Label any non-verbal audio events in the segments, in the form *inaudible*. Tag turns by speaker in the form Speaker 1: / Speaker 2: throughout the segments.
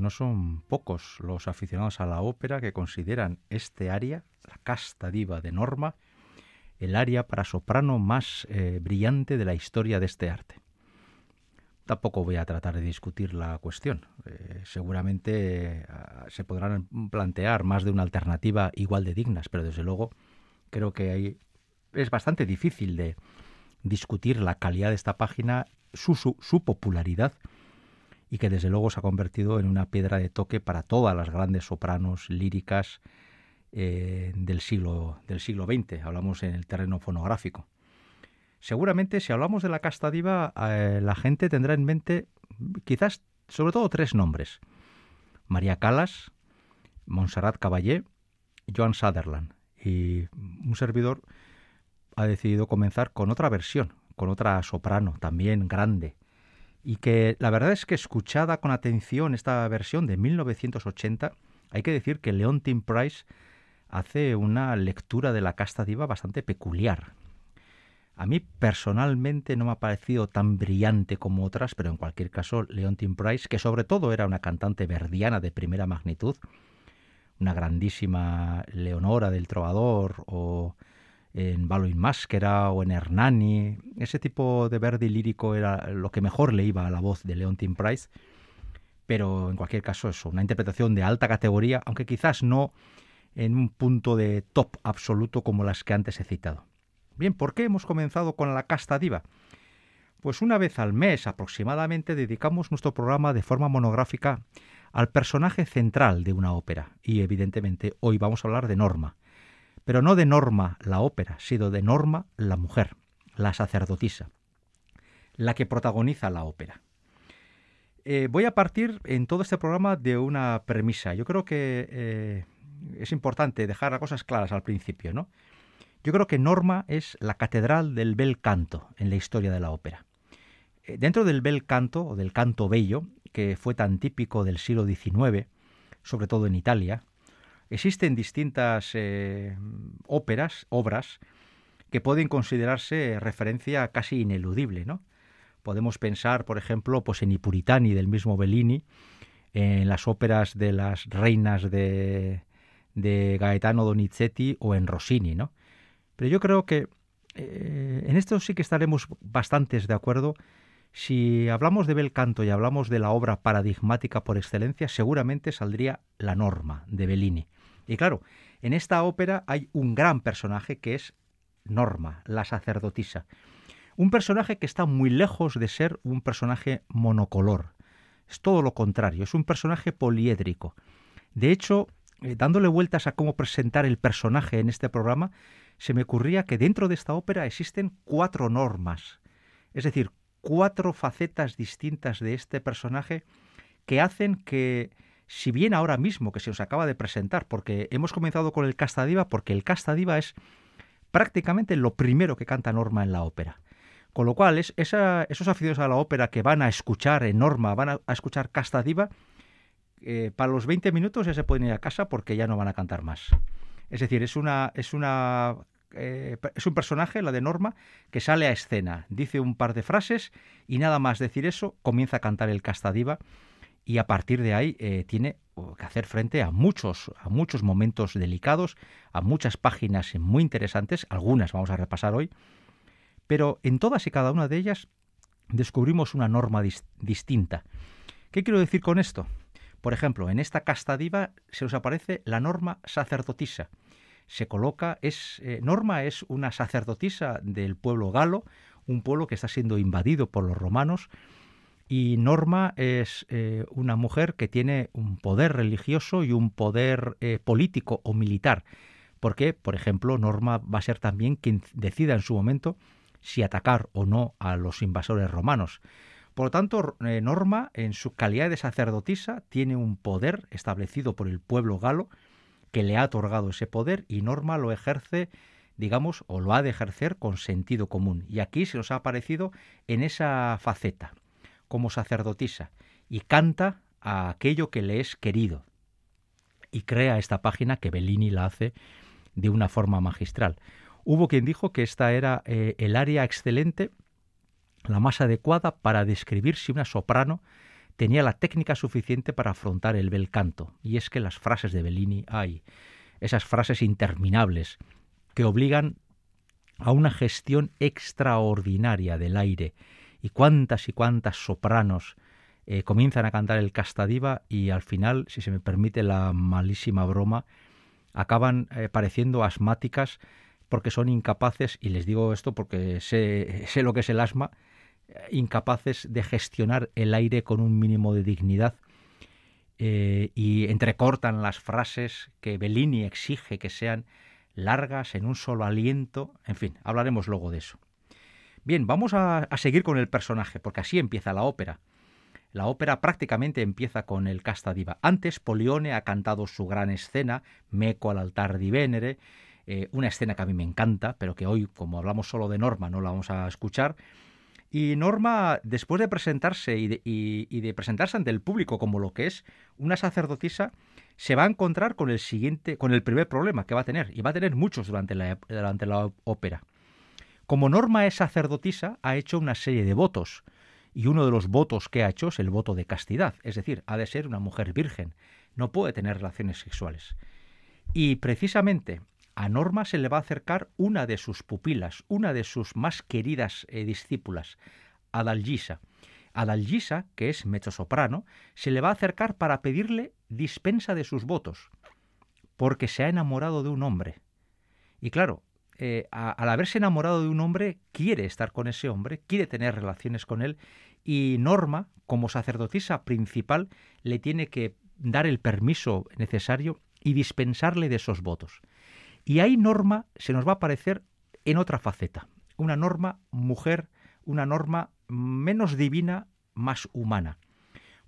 Speaker 1: No son pocos los aficionados a la ópera que consideran este aria, la casta diva de Norma, el aria para soprano más eh, brillante de la historia de este arte. Tampoco voy a tratar de discutir la cuestión. Eh, seguramente eh, se podrán plantear más de una alternativa igual de dignas, pero desde luego creo que es bastante difícil de discutir la calidad de esta página, su popularidad y que desde luego se ha convertido en una piedra de toque para todas las grandes sopranos líricas eh, del, siglo, del siglo XX. Hablamos en el terreno fonográfico. Seguramente si hablamos de la casta diva, eh, la gente tendrá en mente quizás sobre todo tres nombres. María Calas, Montserrat Caballé, Joan Sutherland. Y un servidor ha decidido comenzar con otra versión, con otra soprano, también grande, y que la verdad es que escuchada con atención esta versión de 1980, hay que decir que Leon Tim Price hace una lectura de la casta diva bastante peculiar. A mí personalmente no me ha parecido tan brillante como otras, pero en cualquier caso, Leon Tim Price, que sobre todo era una cantante verdiana de primera magnitud, una grandísima Leonora del Trovador o en Baloin Máscara o en Hernani. Ese tipo de verde lírico era lo que mejor le iba a la voz de Leontine Price. Pero en cualquier caso, eso, una interpretación de alta categoría, aunque quizás no en un punto de top absoluto como las que antes he citado. Bien, ¿por qué hemos comenzado con la casta diva? Pues una vez al mes aproximadamente dedicamos nuestro programa de forma monográfica al personaje central de una ópera y evidentemente hoy vamos a hablar de Norma, pero no de Norma la ópera, sino de Norma la mujer, la sacerdotisa, la que protagoniza la ópera. Eh, voy a partir en todo este programa de una premisa. Yo creo que eh, es importante dejar las cosas claras al principio, ¿no? Yo creo que Norma es la catedral del bel canto en la historia de la ópera. Eh, dentro del bel canto o del canto bello, que fue tan típico del siglo XIX, sobre todo en Italia, Existen distintas eh, óperas, obras, que pueden considerarse referencia casi ineludible, ¿no? Podemos pensar, por ejemplo, pues en I Puritani del mismo Bellini, en las óperas de las reinas de, de Gaetano Donizetti o en Rossini, ¿no? Pero yo creo que eh, en esto sí que estaremos bastantes de acuerdo. Si hablamos de bel canto y hablamos de la obra paradigmática por excelencia, seguramente saldría la norma de Bellini. Y claro, en esta ópera hay un gran personaje que es Norma, la sacerdotisa. Un personaje que está muy lejos de ser un personaje monocolor. Es todo lo contrario, es un personaje poliédrico. De hecho, eh, dándole vueltas a cómo presentar el personaje en este programa, se me ocurría que dentro de esta ópera existen cuatro normas, es decir, cuatro facetas distintas de este personaje que hacen que si bien ahora mismo que se os acaba de presentar, porque hemos comenzado con el Casta Diva, porque el Casta Diva es prácticamente lo primero que canta Norma en la ópera. Con lo cual, es, esos aficionados a la ópera que van a escuchar en Norma, van a, escuchar Casta Diva, eh, para los 20 minutos ya se pueden ir a casa porque ya no van a cantar más. Es decir, es una, es una eh, es un personaje, la de Norma, que sale a escena, dice un par de frases y nada más decir eso, comienza a cantar el Casta Diva y a partir de ahí eh, tiene que hacer frente a muchos, a muchos momentos delicados, a muchas páginas muy interesantes, algunas vamos a repasar hoy, pero en todas y cada una de ellas descubrimos una norma distinta. ¿Qué quiero decir con esto? Por ejemplo, en esta casta diva se os aparece la norma sacerdotisa. Se coloca, es, eh, Norma es una sacerdotisa del pueblo galo, un pueblo que está siendo invadido por los romanos, y Norma es eh, una mujer que tiene un poder religioso y un poder eh, político o militar, porque, por ejemplo, Norma va a ser también quien decida en su momento si atacar o no a los invasores romanos. Por lo tanto, eh, Norma, en su calidad de sacerdotisa, tiene un poder establecido por el pueblo galo que le ha otorgado ese poder y Norma lo ejerce digamos, o lo ha de ejercer con sentido común. Y aquí se nos ha aparecido en esa faceta como sacerdotisa y canta a aquello que le es querido. Y crea esta página que Bellini la hace de una forma magistral. Hubo quien dijo que esta era eh, el área excelente, la más adecuada para describir si una soprano tenía la técnica suficiente para afrontar el bel canto. Y es que las frases de Bellini hay, esas frases interminables que obligan a una gestión extraordinaria del aire. Y cuántas y cuántas sopranos eh, comienzan a cantar el castadiva y al final, si se me permite la malísima broma, acaban eh, pareciendo asmáticas porque son incapaces, y les digo esto porque sé, *laughs* lo que es el asma, incapaces de gestionar el aire con un mínimo de dignidad eh, y entrecortan las frases que Bellini exige que sean largas en un solo aliento. En fin, hablaremos luego de eso. Bien, vamos a, seguir con el personaje, porque así empieza la ópera. La ópera prácticamente empieza con el Casta Diva. Antes Polione ha cantado su gran escena, Meco al altar di Venere, eh, una escena que a mí me encanta, pero que hoy, como hablamos solo de Norma, no la vamos a escuchar. Y Norma, después de presentarse y de, presentarse ante el público como lo que es una sacerdotisa, se va a encontrar con el siguiente, con el primer problema que va a tener, y va a tener muchos durante la ópera. Como Norma es sacerdotisa, ha hecho una serie de votos, y uno de los votos que ha hecho es el voto de castidad, es decir, ha de ser una mujer virgen, no puede tener relaciones sexuales. Y precisamente a Norma se le va a acercar una de sus pupilas, una de sus más queridas eh, discípulas, Adalgisa. Adalgisa, que es mezzosoprano, se le va a acercar para pedirle dispensa de sus votos, porque se ha enamorado de un hombre. Y claro, eh, al haberse enamorado de un hombre, quiere estar con ese hombre, quiere tener relaciones con él, y Norma, como sacerdotisa principal, le tiene que dar el permiso necesario y dispensarle de esos votos. Y ahí norma se nos va a aparecer en otra faceta, una norma mujer, una norma menos divina, más humana,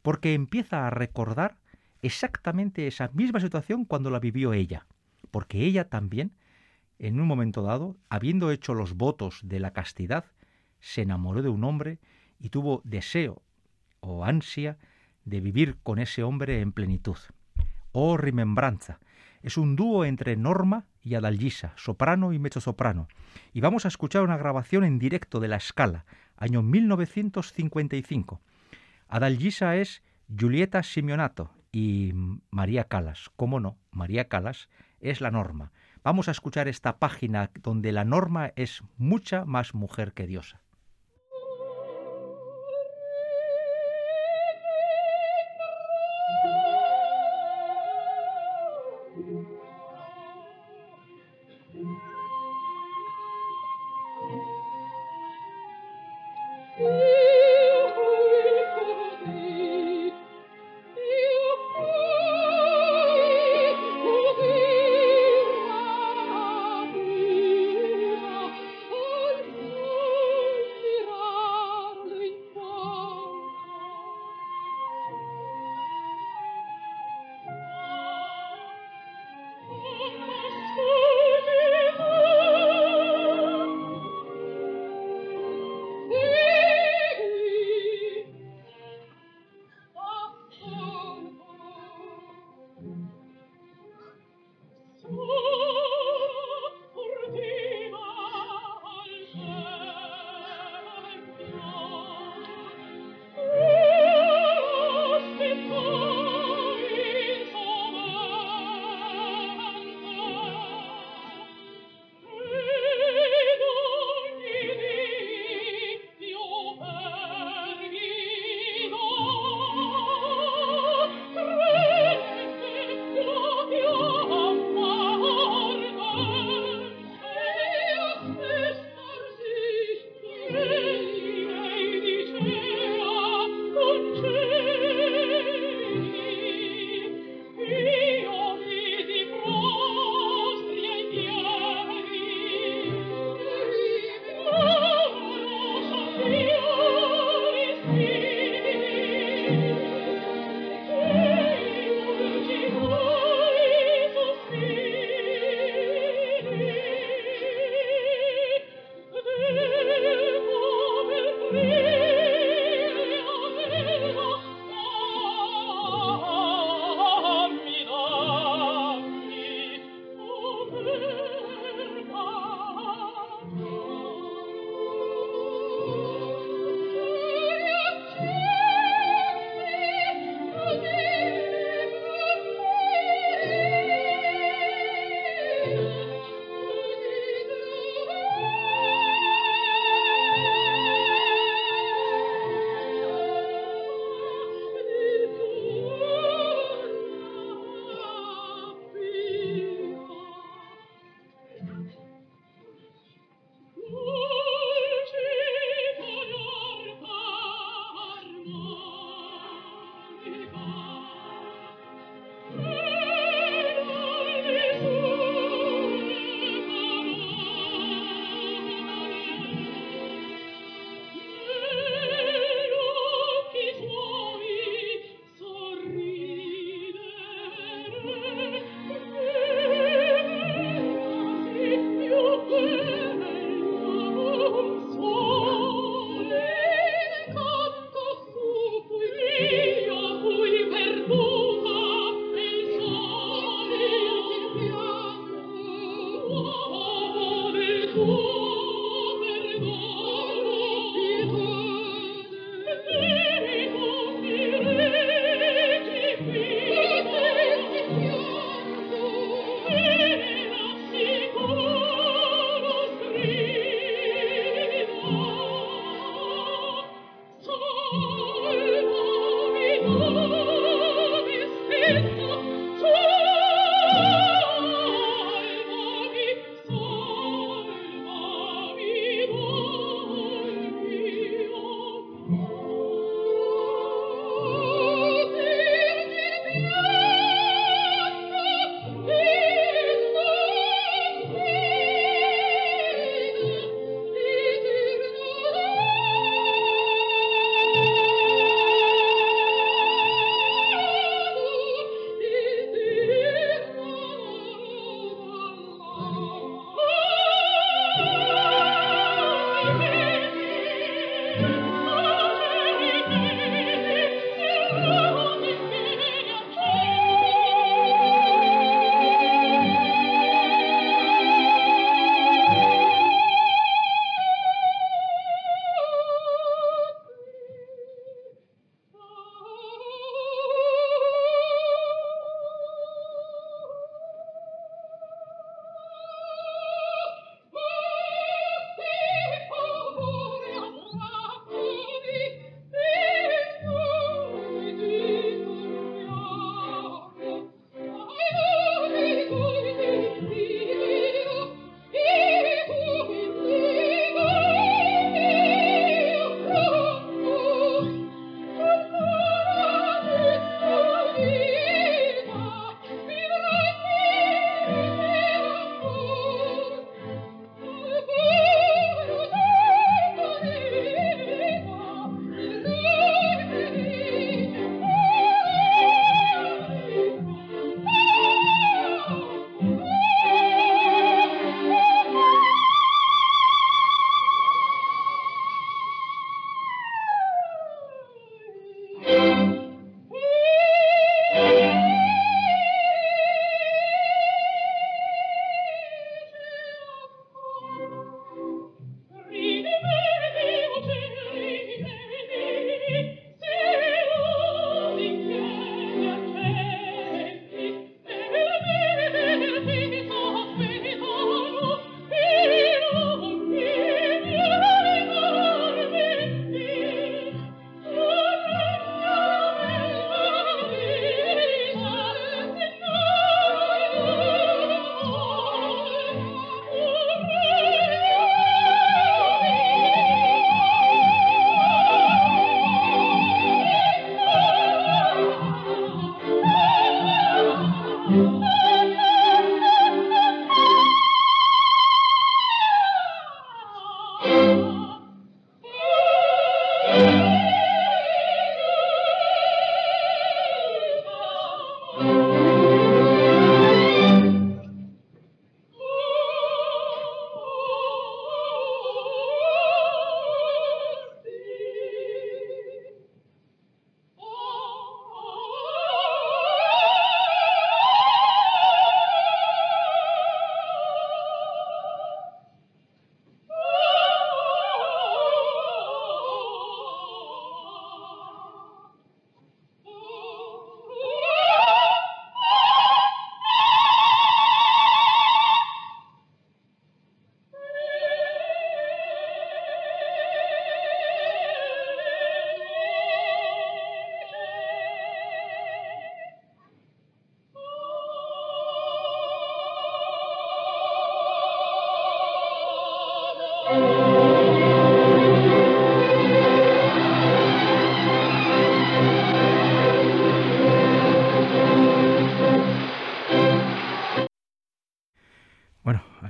Speaker 1: porque empieza a recordar exactamente esa misma situación cuando la vivió ella, porque ella también, en un momento dado, habiendo hecho los votos de la castidad, se enamoró de un hombre y tuvo deseo o ansia de vivir con ese hombre en plenitud. Oh remembranza, es un dúo entre Norma y Adalgisa, soprano y mezzosoprano. Y vamos a escuchar una grabación en directo de La Scala, año 1955. Adalgisa es Giulietta Simeonato y María Calas. ¿Cómo no? María Calas es la norma. Vamos a escuchar esta página donde la norma es mucha más mujer que diosa. Thank *laughs* you.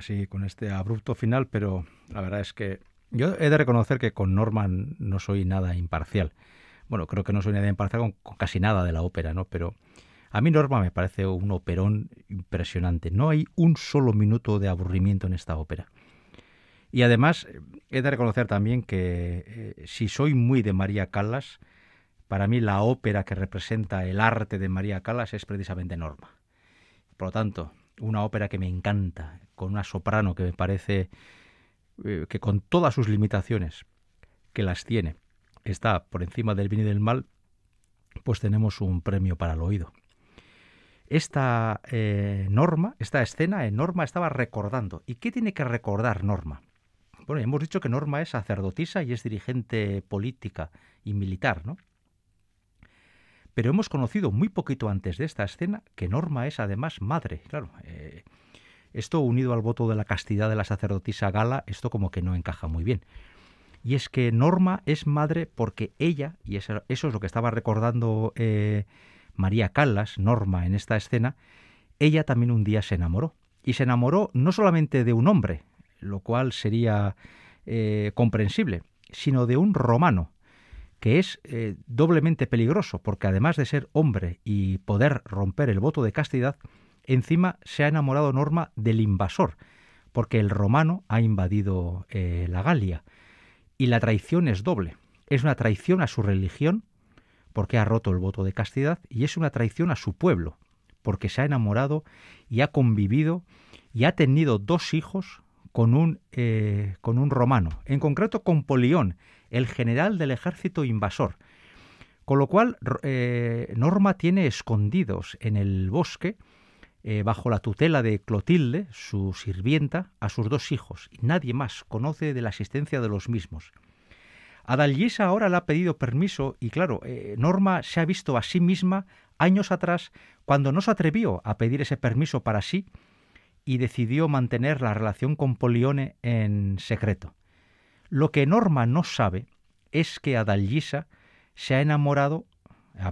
Speaker 1: Así con este abrupto final, pero la verdad es que yo he de reconocer que con Norma no soy nada imparcial. Bueno, creo que no soy nada imparcial con, casi nada de la ópera, ¿no? Pero a mí Norma me parece un operón impresionante. No hay un solo minuto de aburrimiento en esta ópera. Y además, he de reconocer también que eh, si soy muy de María Callas, para mí la ópera que representa el arte de María Callas es precisamente Norma. Por lo tanto, una ópera que me encanta, con una soprano que me parece eh, que con todas sus limitaciones, que las tiene, está por encima del bien y del mal, pues tenemos un premio para el oído. Esta eh, norma, esta escena en Norma estaba recordando. ¿Y qué tiene que recordar Norma? Bueno, hemos dicho que Norma es sacerdotisa y es dirigente política y militar, ¿no? Pero hemos conocido muy poquito antes de esta escena que Norma es además madre. Claro, eh, esto unido al voto de la castidad de la sacerdotisa Gala, esto como que no encaja muy bien. Y es que Norma es madre porque ella, y eso, es lo que estaba recordando eh, María Callas, Norma, en esta escena, ella también un día se enamoró. Y se enamoró no solamente de un hombre, lo cual sería eh, comprensible, sino de un romano, que es eh, doblemente peligroso, porque además de ser hombre y poder romper el voto de castidad, encima se ha enamorado Norma del invasor, porque el romano ha invadido eh, la Galia. Y la traición es doble. Es una traición a su religión, porque ha roto el voto de castidad, y es una traición a su pueblo, porque se ha enamorado y ha convivido y ha tenido dos hijos con un, eh, con un romano, en concreto con Polión, el general del ejército invasor. Con lo cual, eh, Norma tiene escondidos en el bosque, eh, bajo la tutela de Clotilde, su sirvienta, a sus dos hijos, y nadie más conoce de la existencia de los mismos. Adalgisa ahora le ha pedido permiso y claro, Norma se ha visto a sí misma años atrás cuando no se atrevió a pedir ese permiso para sí y decidió mantener la relación con Polione en secreto. Lo que Norma no sabe es que Adalgisa se ha enamorado,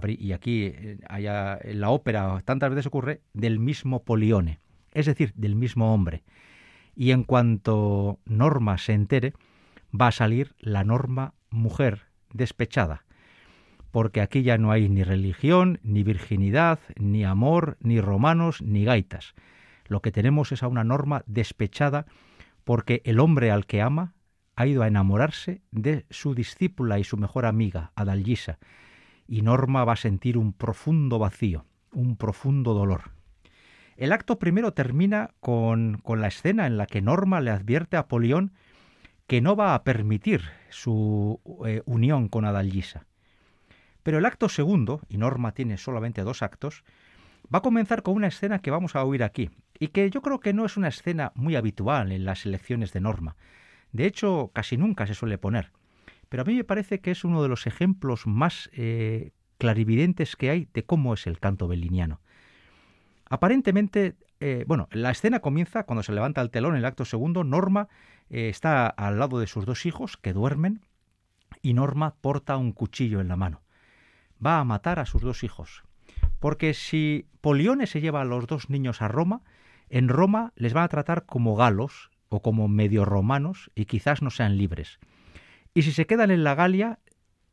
Speaker 1: y aquí eh, en la ópera tantas veces ocurre, del mismo Polione, es decir, del mismo hombre. Y en cuanto Norma se entere, va a salir la Norma mujer despechada, porque aquí ya no hay ni religión, ni virginidad, ni amor, ni romanos, ni gaitas. Lo que tenemos es a una Norma despechada porque el hombre al que ama ha ido a enamorarse de su discípula y su mejor amiga, Adalgisa, y Norma va a sentir un profundo vacío, un profundo dolor. El acto primero termina con, con la escena en la que Norma le advierte a Polión que no va a permitir su eh, unión con Adalgisa. Pero el acto segundo, y Norma tiene solamente dos actos, va a comenzar con una escena que vamos a oír aquí, y que yo creo que no es una escena muy habitual en las elecciones de Norma. De hecho, casi nunca se suele poner. Pero a mí me parece que es uno de los ejemplos más eh, clarividentes que hay de cómo es el canto beliniano. Aparentemente, eh, bueno, la escena comienza cuando se levanta el telón en el acto segundo. Norma eh, está al lado de sus dos hijos que duermen y Norma porta un cuchillo en la mano. Va a matar a sus dos hijos. Porque si Polione se lleva a los dos niños a Roma, en Roma les van a tratar como galos o como medio romanos y quizás no sean libres. Y si se quedan en la Galia,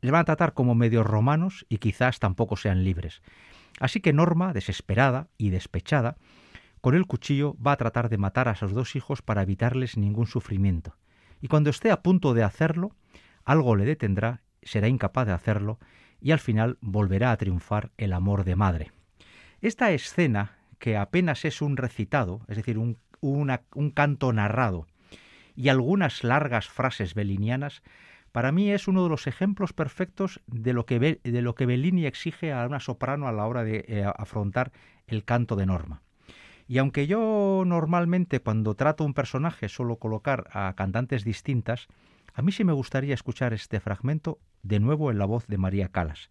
Speaker 1: les van a tratar como medio romanos y quizás tampoco sean libres. Así que Norma, desesperada y despechada, con el cuchillo va a tratar de matar a sus dos hijos para evitarles ningún sufrimiento. Y cuando esté a punto de hacerlo, algo le detendrá, será incapaz de hacerlo, y al final volverá a triunfar el amor de madre. Esta escena, que apenas es un recitado, es decir, un canto narrado y algunas largas frases belinianas, para mí es uno de los ejemplos perfectos de lo que, de lo que Bellini exige a una soprano a la hora de eh, afrontar el canto de norma. Y aunque yo normalmente cuando trato un personaje suelo colocar a cantantes distintas, a mí sí me gustaría escuchar este fragmento de nuevo en la voz de María Calas.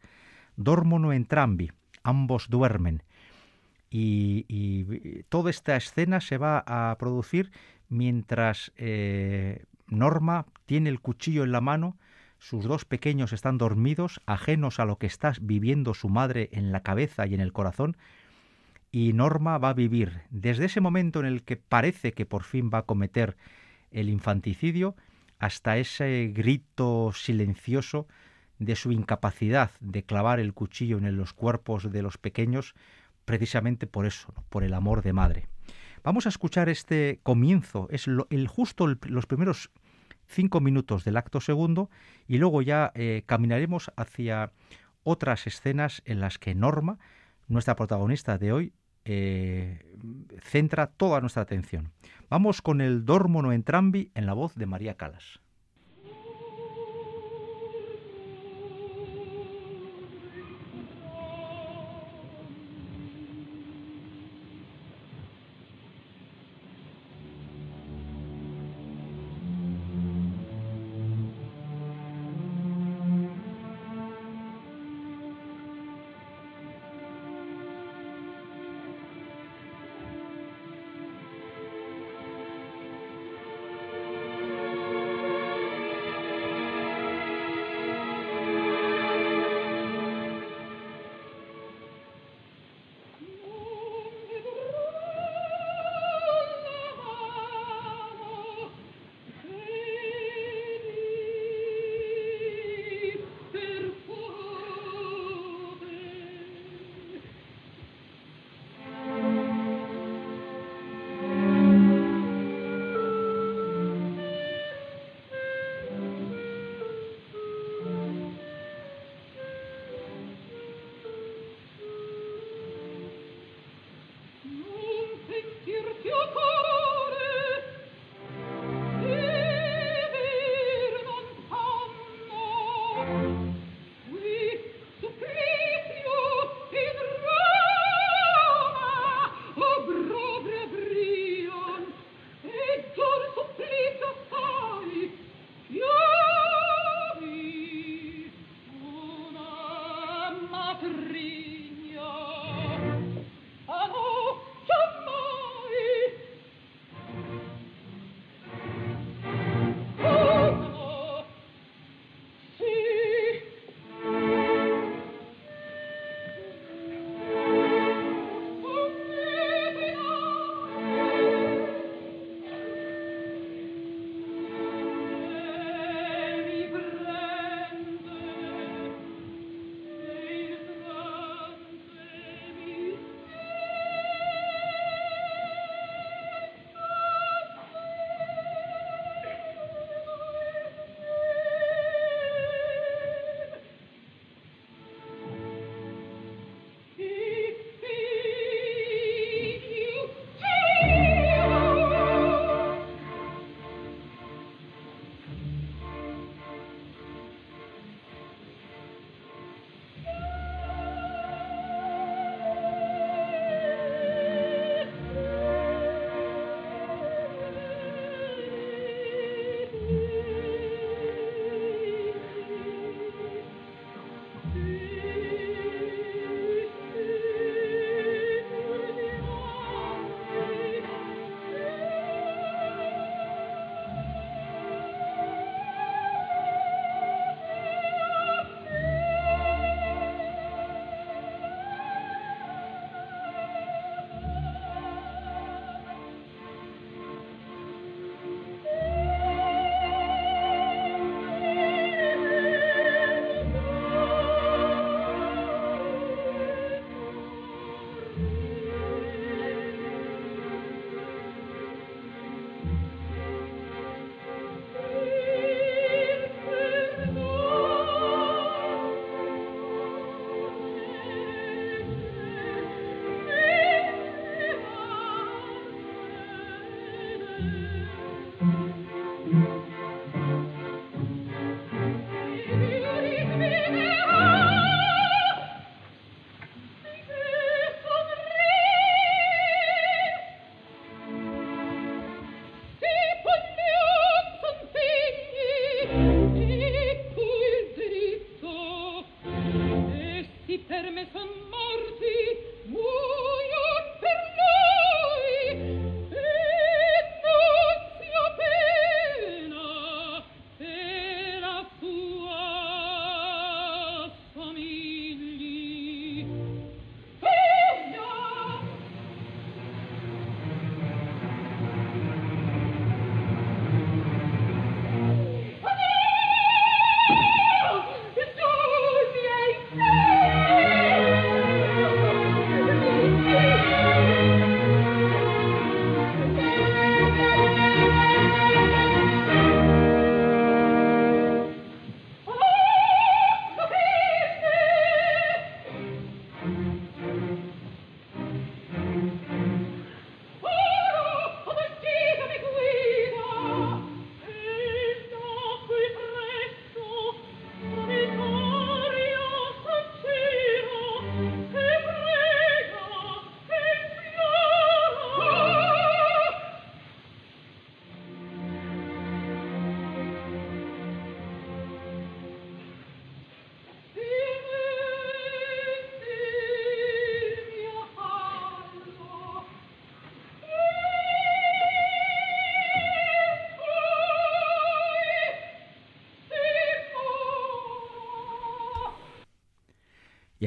Speaker 1: Dormono entrambi, ambos duermen, y, toda esta escena se va a producir mientras eh, Norma tiene el cuchillo en la mano, sus dos pequeños están dormidos, ajenos a lo que está viviendo su madre en la cabeza y en el corazón,
Speaker 2: y Norma va a vivir desde ese momento en el que parece que por fin va a cometer el infanticidio hasta ese grito silencioso de su incapacidad de clavar el cuchillo en los cuerpos de los pequeños, precisamente por eso, por el amor de madre. Vamos a escuchar este comienzo, es el, justo los primeros cinco minutos del acto segundo y luego ya eh, caminaremos hacia otras escenas en las que Norma, nuestra protagonista de hoy, eh, centra toda nuestra atención. Vamos con el Dormono Entrambi en la voz de María Calas.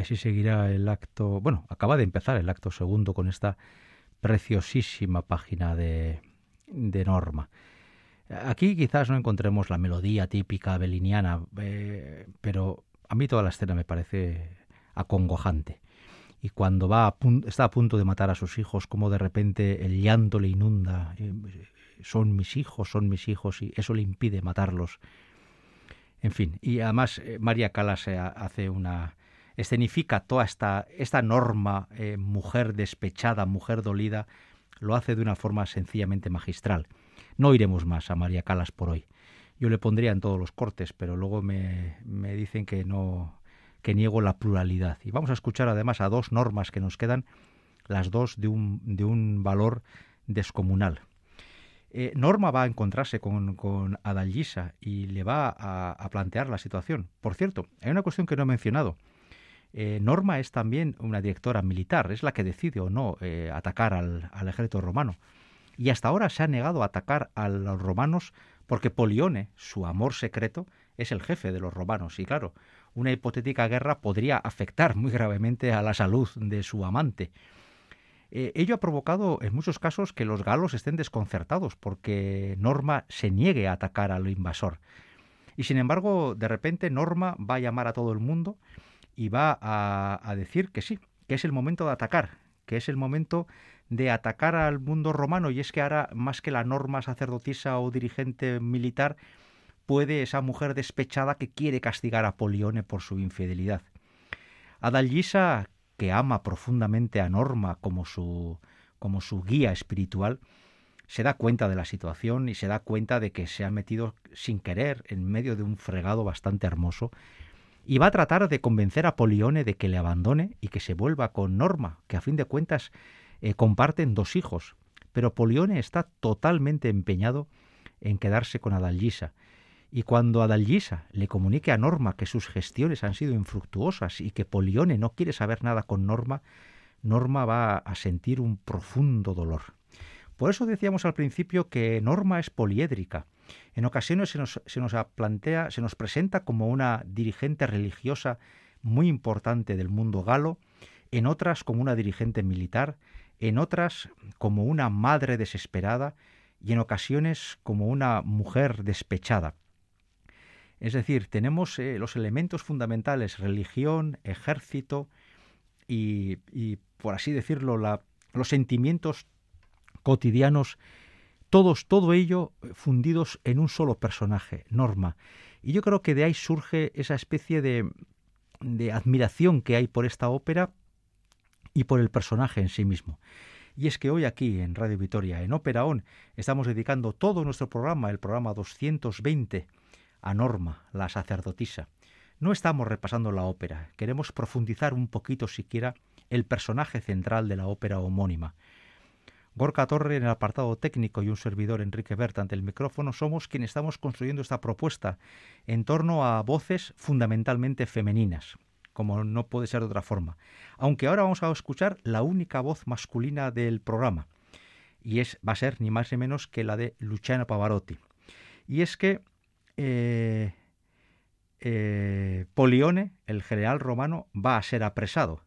Speaker 1: Así seguirá el acto, bueno, acaba de empezar el acto segundo con esta preciosísima página de, de Norma. Aquí quizás no encontremos la melodía típica beliniana, eh, pero a mí toda la escena me parece acongojante. Y cuando va está a punto de matar a sus hijos, como de repente el llanto le inunda, eh, son mis hijos, son mis hijos, y eso le impide matarlos. En fin, y además eh, María Calas hace una, escenifica toda esta, esta norma, eh, mujer despechada, mujer dolida, lo hace de una forma sencillamente magistral. No iremos más a María Calas por hoy. Yo le pondría en todos los cortes, pero luego me, me dicen que no que niego la pluralidad. Y vamos a escuchar además a dos normas que nos quedan, las dos de un, de un valor descomunal. Eh, Norma va a encontrarse con, con Adalgisa y le va a, a, plantear la situación. Por cierto, hay una cuestión que no he mencionado. Eh, Norma es también una directora militar, es la que decide o no eh, atacar al, ejército romano. Y hasta ahora se ha negado a atacar a los romanos porque Polione, su amor secreto, es el jefe de los romanos. Y claro, una hipotética guerra podría afectar muy gravemente a la salud de su amante. Eh, ello ha provocado en muchos casos que los galos estén desconcertados porque Norma se niegue a atacar al invasor. Y sin embargo, de repente Norma va a llamar a todo el mundo y va a, decir que sí, que es el momento de atacar, que es el momento de atacar al mundo romano y es que ahora más que la norma sacerdotisa o dirigente militar puede esa mujer despechada que quiere castigar a Polione por su infidelidad. Adalgisa, que ama profundamente a Norma como su como su guía espiritual, se da cuenta de la situación y se da cuenta de que se ha metido sin querer en medio de un fregado bastante hermoso y va a tratar de convencer a Polione de que le abandone y que se vuelva con Norma, que a fin de cuentas eh, comparten dos hijos. Pero Polione está totalmente empeñado en quedarse con Adalgisa. Y cuando Adalgisa le comunique a Norma que sus gestiones han sido infructuosas y que Polione no quiere saber nada con Norma, Norma va a sentir un profundo dolor. Por eso decíamos al principio que Norma es poliédrica. En ocasiones se nos, se nos plantea, se nos presenta como una dirigente religiosa muy importante del mundo galo, en otras como una dirigente militar, en otras como una madre desesperada y en ocasiones como una mujer despechada. Es decir, tenemos eh, los elementos fundamentales, religión, ejército y, por así decirlo, los sentimientos cotidianos todos, todo ello fundidos en un solo personaje, Norma. Y yo creo que de ahí surge esa especie de, de admiración que hay por esta ópera y por el personaje en sí mismo. Y es que hoy aquí en Radio Vitoria, en Ópera On, estamos dedicando todo nuestro programa, el programa 220, a Norma, la sacerdotisa. No estamos repasando la ópera, queremos profundizar un poquito siquiera el personaje central de la ópera homónima. Gorka Torre en el apartado técnico y un servidor Enrique Berta ante el micrófono somos quienes estamos construyendo esta propuesta en torno a voces fundamentalmente femeninas, como no puede ser de otra forma. Aunque ahora vamos a escuchar la única voz masculina del programa, y es, va a ser ni más ni menos que la de Luciano Pavarotti. Y es que eh, eh, Polione, el general romano, va a ser apresado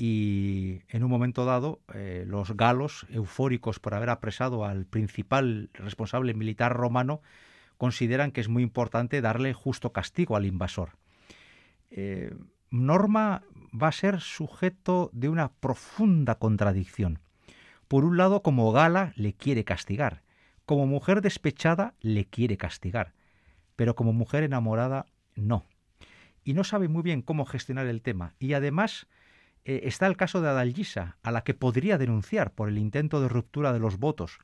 Speaker 1: y en un momento dado eh, los galos, eufóricos por haber apresado al principal responsable militar romano, consideran que es muy importante darle justo castigo al invasor. Eh, Norma va a ser sujeto de una profunda contradicción. Por un lado, como gala le quiere castigar, como mujer despechada le quiere castigar, pero como mujer enamorada no. Y no sabe muy bien cómo gestionar el tema. Y además eh, está el caso de Adalgisa, a la que podría denunciar por el intento de ruptura de los votos.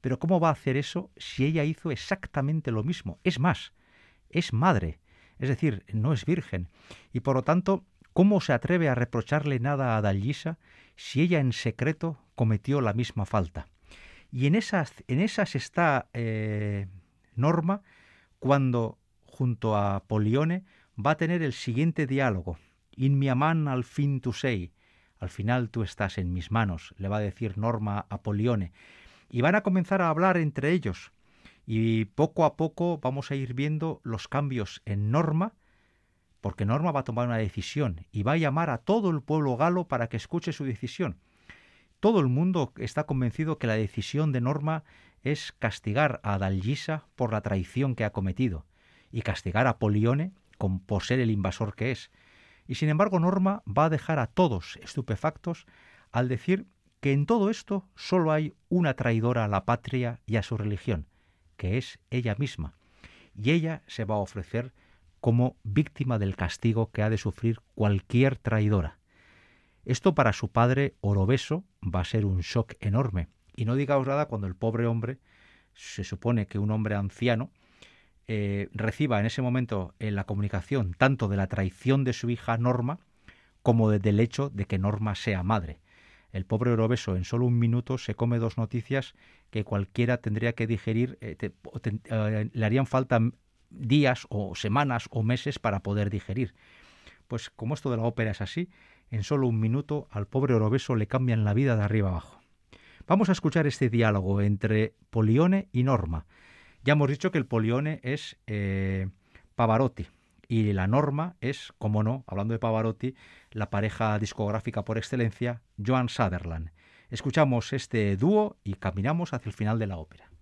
Speaker 1: Pero ¿cómo va a hacer eso si ella hizo exactamente lo mismo? Es más, es madre, es decir, no es virgen. Y por lo tanto, ¿cómo se atreve a reprocharle nada a Adalgisa si ella en secreto cometió la misma falta? Y en esas, en está eh, Norma cuando, junto a Polione, va a tener el siguiente diálogo In mi al fin tu sei. Al final tú estás en mis manos, le va a decir Norma a Polione. Y van a comenzar a hablar entre ellos. Y poco a poco vamos a ir viendo los cambios en Norma,
Speaker 3: porque Norma va a tomar una decisión y va a llamar a todo el pueblo galo para que escuche su decisión. Todo el mundo está convencido que la decisión de Norma es castigar a Dalgisa por la traición que ha cometido y castigar a Polione con, por ser el invasor que es. Y sin embargo Norma va a dejar a todos estupefactos al decir que en todo esto solo hay una traidora a la patria y a su religión, que es ella misma, y ella se va a ofrecer como víctima del castigo que ha de sufrir cualquier traidora. Esto para su padre Orobeso va a ser un shock enorme. Y no digaos nada cuando el pobre hombre, se supone que un hombre anciano, eh, reciba en ese momento en la comunicación tanto de la traición de su hija Norma como del hecho de que Norma sea madre. El pobre Orobeso en solo un minuto se come dos noticias que cualquiera tendría que digerir, eh, eh, le harían falta días o semanas o meses para poder digerir. Pues como esto de la ópera es así, en solo un minuto al pobre Orobeso le cambian la vida de arriba abajo. Vamos a escuchar este diálogo entre Polione y Norma. Ya hemos dicho que el Polione es eh, Pavarotti y la Norma es, como no, hablando de Pavarotti, la pareja discográfica por excelencia, Joan Sutherland. Escuchamos este dúo y caminamos hacia el final de la ópera.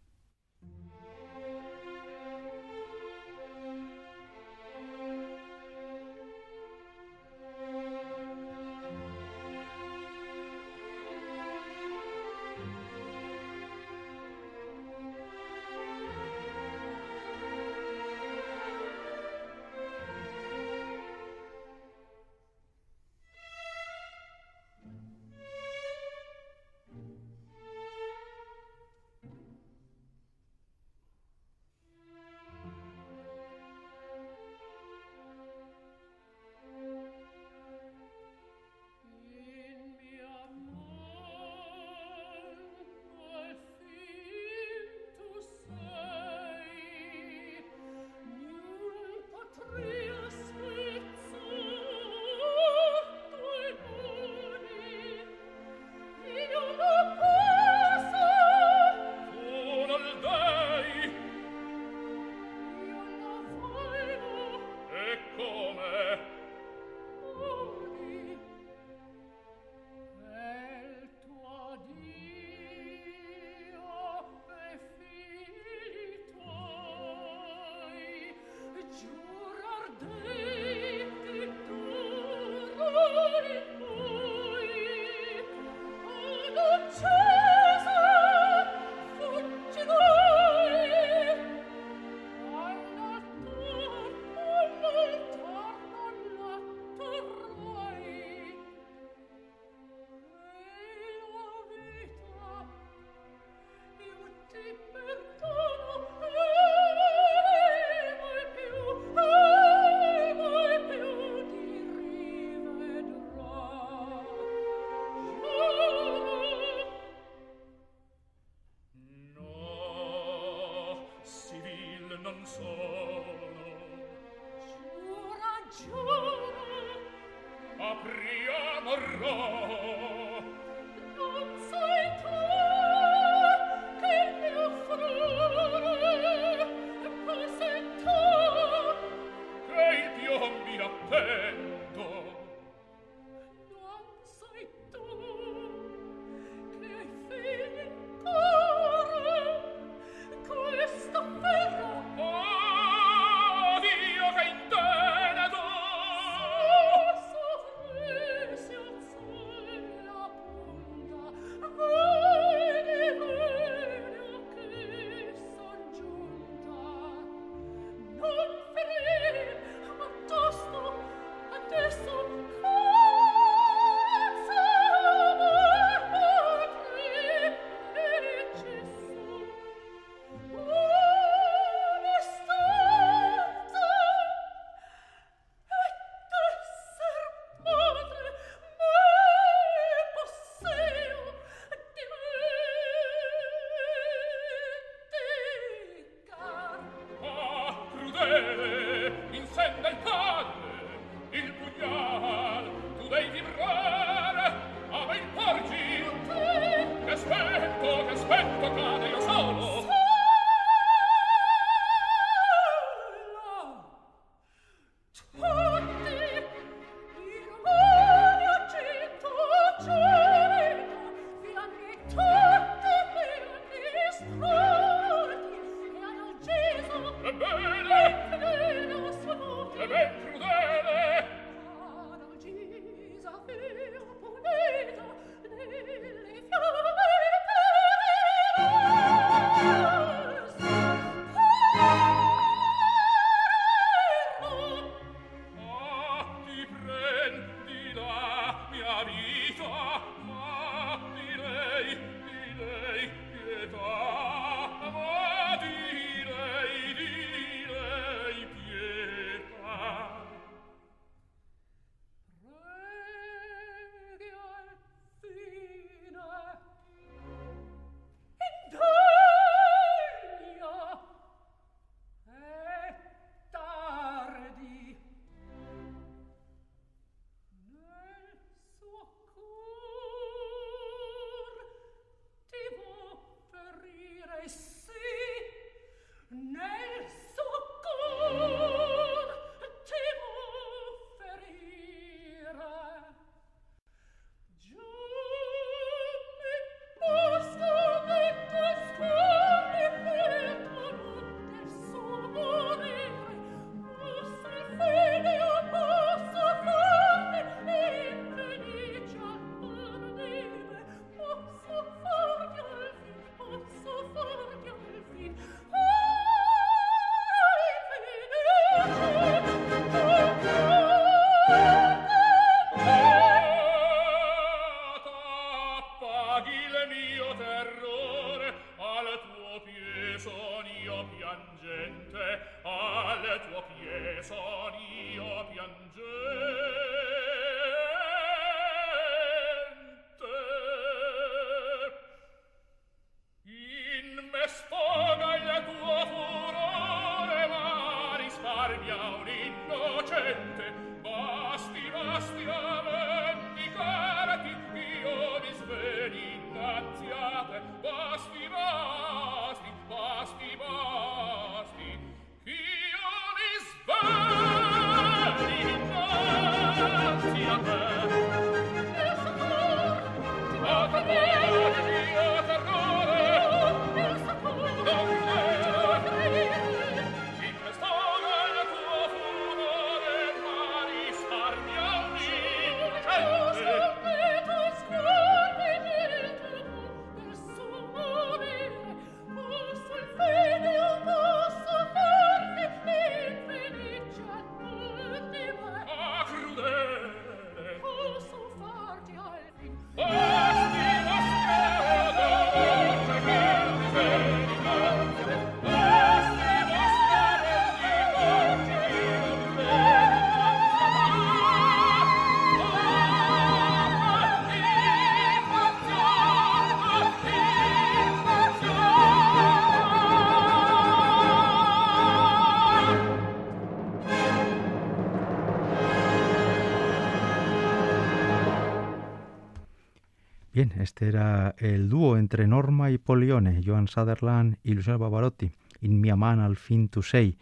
Speaker 1: Este era el dúo entre Norma y Polione, Joan Sutherland y Luciano Pavarotti, In mia man al fin to say,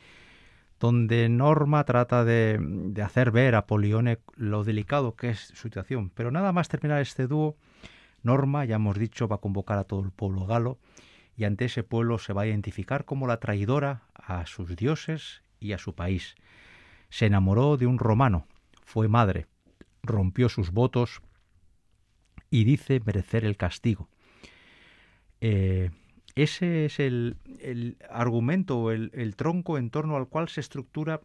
Speaker 1: donde Norma trata de, de, hacer ver a Polione lo delicado que es su situación. Pero nada más terminar este dúo, Norma, ya hemos dicho, va a convocar a todo el pueblo galo y ante ese pueblo se va a identificar como la traidora a sus dioses y a su país. Se enamoró de un romano, fue madre, rompió sus votos y dice merecer el castigo. Eh, ese es el, argumento o el, el, tronco en torno al cual se estructura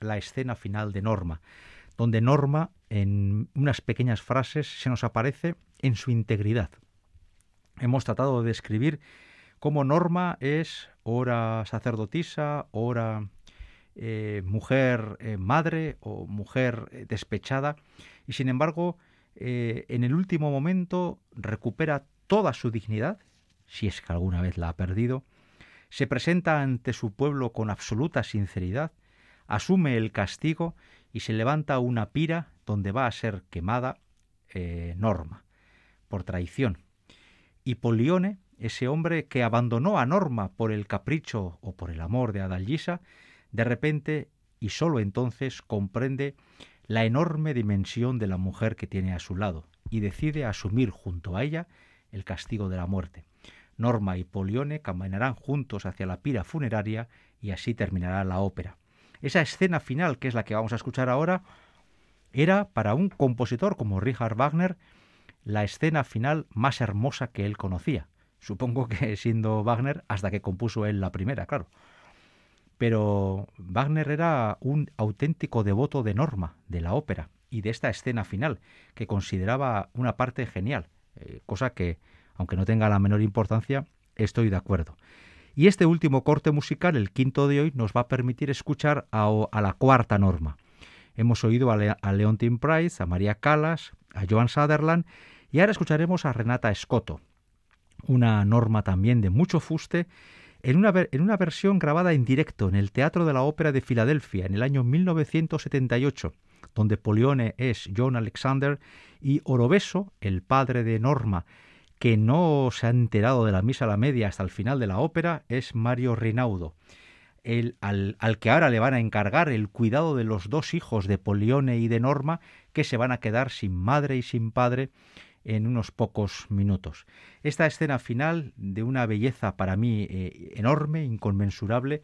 Speaker 1: la escena final de Norma, donde Norma, en unas pequeñas frases, se nos aparece en su integridad. Hemos tratado de describir cómo Norma es ora sacerdotisa, ora eh, mujer eh, madre o mujer despechada, y sin embargo eh, en el último momento recupera toda su dignidad, si es que alguna vez la ha perdido, se presenta ante su pueblo con absoluta sinceridad, asume el castigo y se levanta una pira donde va a ser quemada eh, Norma por traición. Y Polione, ese hombre que abandonó a Norma por el capricho o por el amor de Adalgisa, de repente y sólo entonces comprende la enorme dimensión de la mujer que tiene a su lado y decide asumir junto a ella el castigo de la muerte. Norma y Polione caminarán juntos hacia la pira funeraria y así terminará la ópera. Esa escena final, que es la que vamos a escuchar ahora, era para un compositor como Richard Wagner la escena final más hermosa que él conocía. Supongo que siendo Wagner hasta que compuso él la primera, claro pero Wagner era un auténtico devoto de Norma, de la ópera, y de esta escena final, que consideraba una parte genial, eh, cosa que, aunque no tenga la menor importancia, estoy de acuerdo. Y este último corte musical, el quinto de hoy, nos va a permitir escuchar a, la cuarta norma. Hemos oído a, a Leontine Price, a María Callas, a Joan Sutherland y ahora escucharemos a Renata Escoto, una norma también de mucho fuste, en una, en una versión grabada en directo en el Teatro de la Ópera de Filadelfia en el año 1978, donde Polione es John Alexander y Orobeso, el padre de Norma, que no se ha enterado de la misa a la media hasta el final de la ópera es Mario Rinaudo, el, al, al, que ahora le van a encargar el cuidado de los dos hijos de Polione y de Norma, que se van a quedar sin madre y sin padre en unos pocos minutos. Esta escena final, de una belleza para mí eh, enorme, inconmensurable,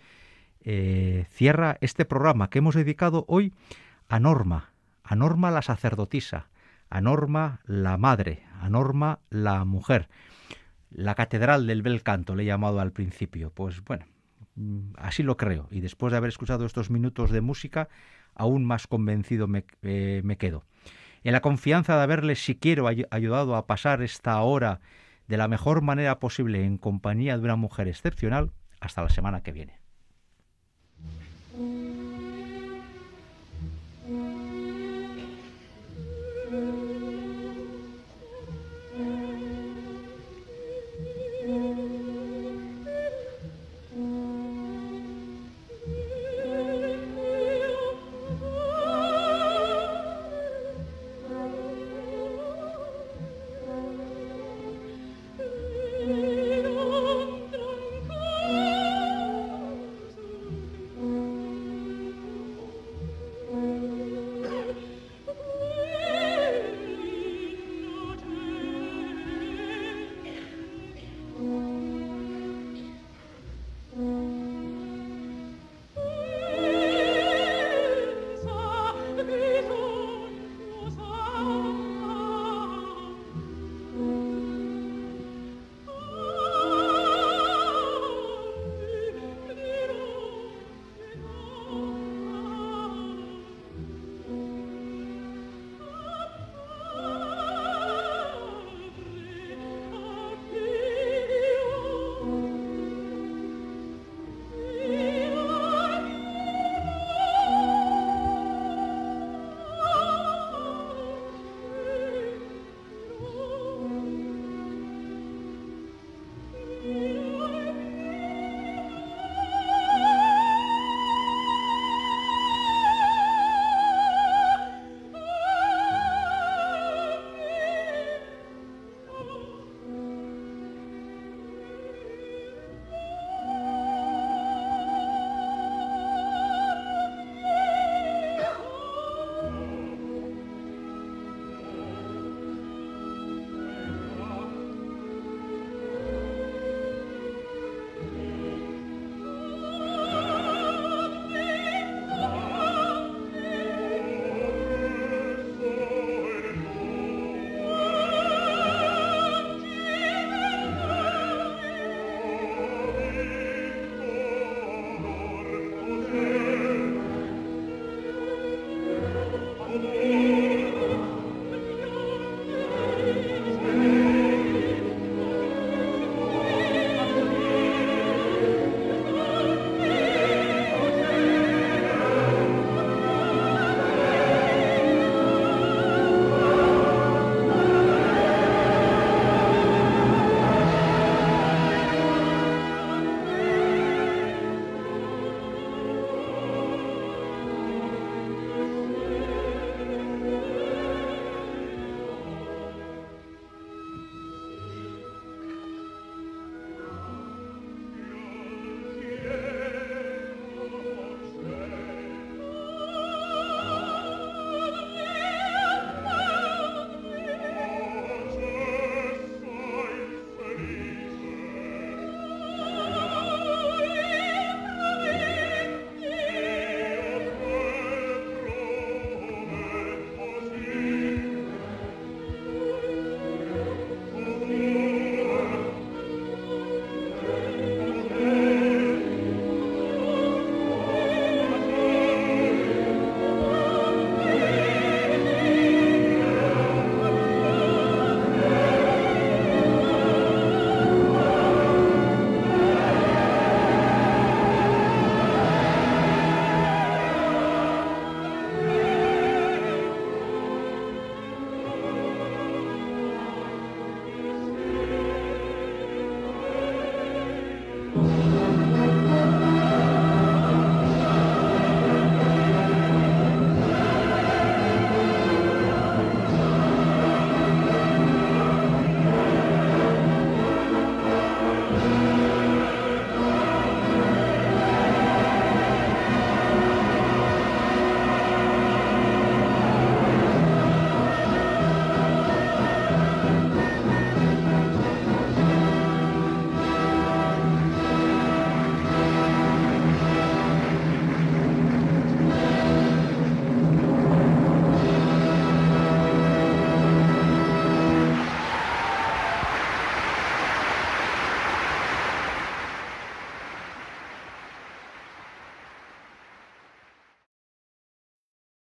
Speaker 1: eh, cierra este programa que hemos dedicado hoy a Norma, a Norma la sacerdotisa, a Norma la madre, a Norma la mujer. La catedral del bel canto le he llamado al principio. Pues bueno, mm, así lo creo. Y después de haber escuchado estos minutos de música, aún más convencido me, eh, me quedo. En la confianza de haberles siquiera ayudado a pasar esta hora de la mejor manera posible en compañía de una mujer excepcional, hasta la semana que viene.